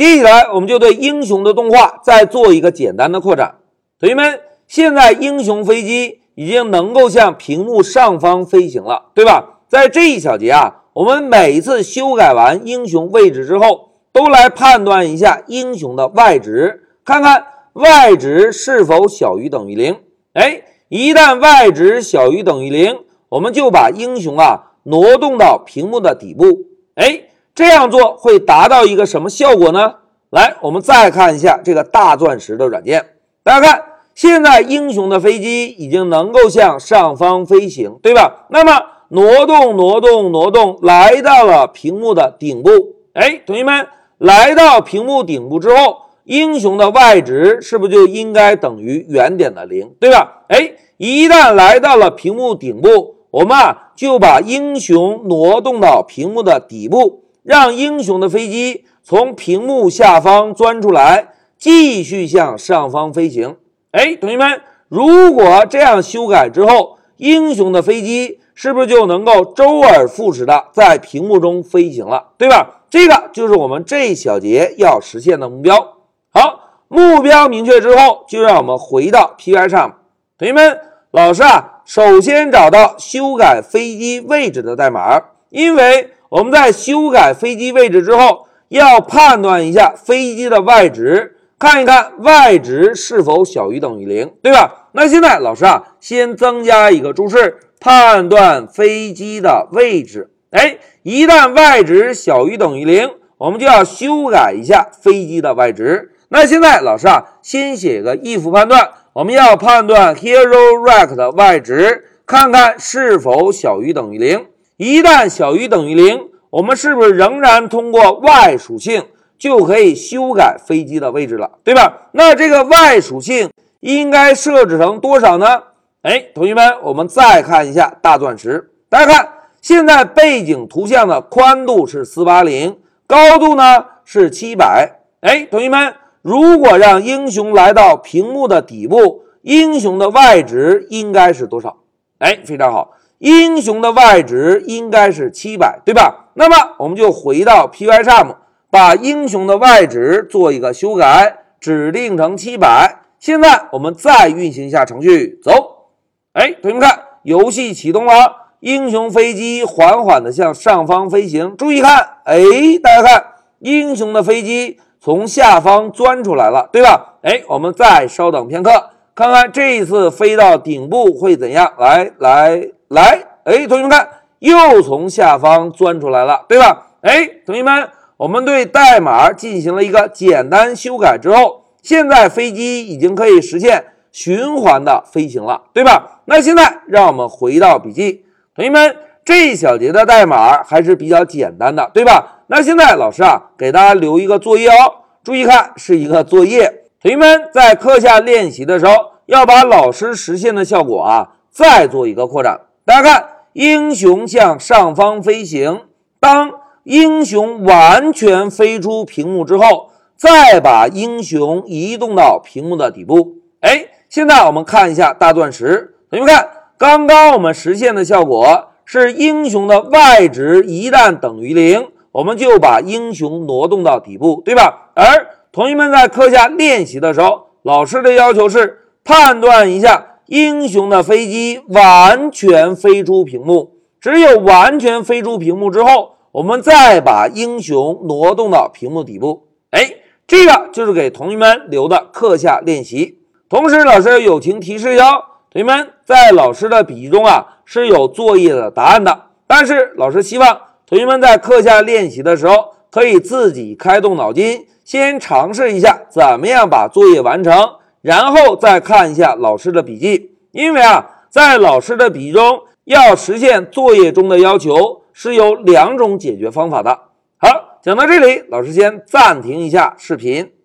接下来，我们就对英雄的动画再做一个简单的扩展。同学们，现在英雄飞机已经能够向屏幕上方飞行了，对吧？在这一小节啊，我们每一次修改完英雄位置之后，都来判断一下英雄的 y 值，看看 y 值是否小于等于零。哎，一旦 y 值小于等于零，我们就把英雄啊挪动到屏幕的底部。哎。这样做会达到一个什么效果呢？来，我们再看一下这个大钻石的软件。大家看，现在英雄的飞机已经能够向上方飞行，对吧？那么挪动、挪动、挪动，来到了屏幕的顶部。哎，同学们，来到屏幕顶部之后，英雄的 y 值是不是就应该等于原点的零，对吧？哎，一旦来到了屏幕顶部，我们啊就把英雄挪动到屏幕的底部。让英雄的飞机从屏幕下方钻出来，继续向上方飞行。哎，同学们，如果这样修改之后，英雄的飞机是不是就能够周而复始的在屏幕中飞行了？对吧？这个就是我们这一小节要实现的目标。好，目标明确之后，就让我们回到 Py 上。同学们，老师啊，首先找到修改飞机位置的代码，因为。我们在修改飞机位置之后，要判断一下飞机的 y 值，看一看 y 值是否小于等于零，对吧？那现在老师啊，先增加一个注释，判断飞机的位置。哎，一旦 y 值小于等于零，我们就要修改一下飞机的 y 值。那现在老师啊，先写个 if 判断，我们要判断 hero rect 的 y 值，看看是否小于等于零。一旦小于等于零，我们是不是仍然通过 y 属性就可以修改飞机的位置了，对吧？那这个 y 属性应该设置成多少呢？哎，同学们，我们再看一下大钻石。大家看，现在背景图像的宽度是四八零，高度呢是七百。哎，同学们，如果让英雄来到屏幕的底部，英雄的 y 值应该是多少？哎，非常好。英雄的 y 值应该是七百，对吧？那么我们就回到 Pycharm，把英雄的 y 值做一个修改，指定成七百。现在我们再运行一下程序，走。哎，同学们看，游戏启动了，英雄飞机缓缓地向上方飞行。注意看，哎，大家看，英雄的飞机从下方钻出来了，对吧？哎，我们再稍等片刻，看看这一次飞到顶部会怎样。来，来。来，哎，同学们看，又从下方钻出来了，对吧？哎，同学们，我们对代码进行了一个简单修改之后，现在飞机已经可以实现循环的飞行了，对吧？那现在让我们回到笔记，同学们，这一小节的代码还是比较简单的，对吧？那现在老师啊，给大家留一个作业哦，注意看，是一个作业。同学们在课下练习的时候，要把老师实现的效果啊，再做一个扩展。大家看，英雄向上方飞行。当英雄完全飞出屏幕之后，再把英雄移动到屏幕的底部。哎，现在我们看一下大钻石。同学们看，刚刚我们实现的效果是，英雄的 y 值一旦等于零，我们就把英雄挪动到底部，对吧？而同学们在课下练习的时候，老师的要求是判断一下。英雄的飞机完全飞出屏幕，只有完全飞出屏幕之后，我们再把英雄挪动到屏幕底部。哎，这个就是给同学们留的课下练习。同时，老师友情提示哟，同学们在老师的笔记中啊是有作业的答案的，但是老师希望同学们在课下练习的时候可以自己开动脑筋，先尝试一下怎么样把作业完成。然后再看一下老师的笔记，因为啊，在老师的笔记中要实现作业中的要求，是有两种解决方法的。好，讲到这里，老师先暂停一下视频。